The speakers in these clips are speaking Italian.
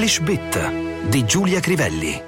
English Bit di Giulia Crivelli.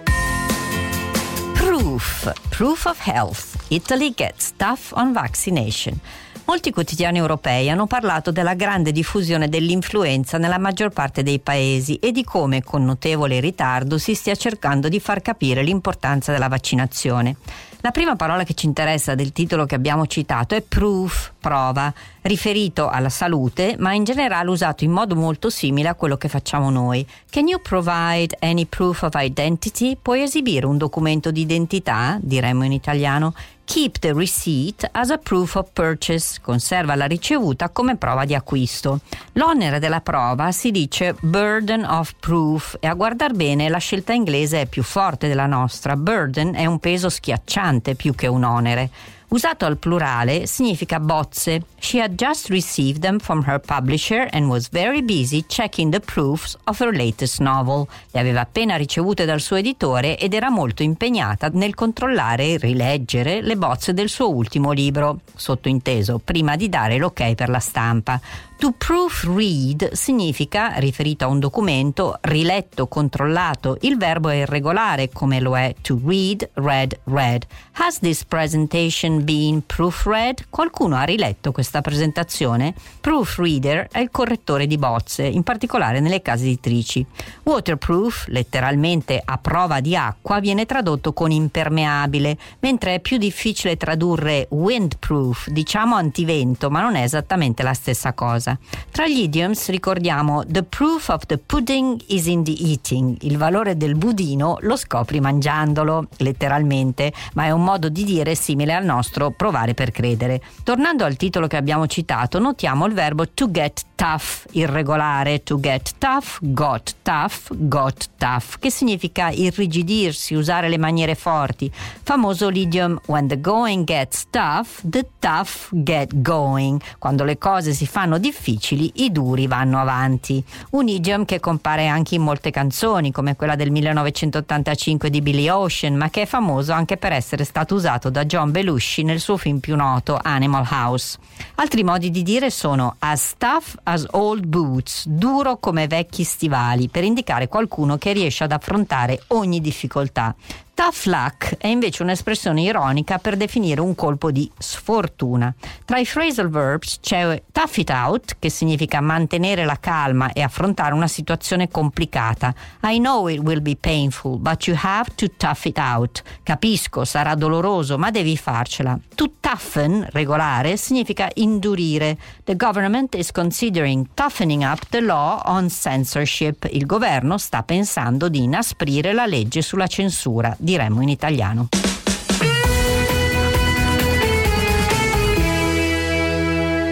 Proof, proof of health. Italy gets tough on vaccination. Molti quotidiani europei hanno parlato della grande diffusione dell'influenza nella maggior parte dei paesi e di come, con notevole ritardo, si stia cercando di far capire l'importanza della vaccinazione. La prima parola che ci interessa del titolo che abbiamo citato è proof, prova, riferito alla salute, ma in generale usato in modo molto simile a quello che facciamo noi. Can you provide any proof of identity? Puoi esibire un documento di identità, diremmo in italiano. Keep the receipt as a proof of purchase. Conserva la ricevuta come prova di acquisto. L'onere della prova si dice burden of proof e a guardar bene la scelta inglese è più forte della nostra. Burden è un peso schiacciante più che un onere. Usato al plurale significa bozze. She had just received them from her publisher and was very busy checking the proofs of her latest novel. Le aveva appena ricevute dal suo editore ed era molto impegnata nel controllare e rileggere le bozze del suo ultimo libro, sottointeso, prima di dare l'ok per la stampa. To proofread significa, riferito a un documento, riletto, controllato. Il verbo è irregolare come lo è to read, read, read. Has this presentation been proofread? Qualcuno ha riletto questa presentazione? Proofreader è il correttore di bozze, in particolare nelle case editrici. Waterproof, letteralmente a prova di acqua, viene tradotto con impermeabile, mentre è più difficile tradurre windproof, diciamo antivento, ma non è esattamente la stessa cosa. Tra gli idioms ricordiamo The proof of the pudding is in the eating. Il valore del budino lo scopri mangiandolo, letteralmente, ma è un modo di dire simile al nostro provare per credere. Tornando al titolo che abbiamo citato, notiamo il verbo to get tough, irregolare, to get tough, got tough, got tough, che significa irrigidirsi, usare le maniere forti. Famoso l'idiom when the going gets tough, the tough get going. Quando le cose si fanno difficili, i duri vanno avanti. Un idiom che compare anche in molte canzoni, come quella del 1985 di Billy Ocean, ma che è famoso anche per essere stato usato da John Belushi nel suo film più noto Animal House. Altri modi di dire sono as tough as old boots, duro come vecchi stivali, per indicare qualcuno che riesce ad affrontare ogni difficoltà. Tough luck è invece un'espressione ironica per definire un colpo di sfortuna. Tra i phrasal verbs c'è tough it out, che significa mantenere la calma e affrontare una situazione complicata. I know it will be painful, but you have to tough it out. Capisco, sarà doloroso, ma devi farcela. To toughen, regolare, significa indurire. The government is considering toughening up the law on censorship. Il governo sta pensando di inasprire la legge sulla censura diremmo in italiano.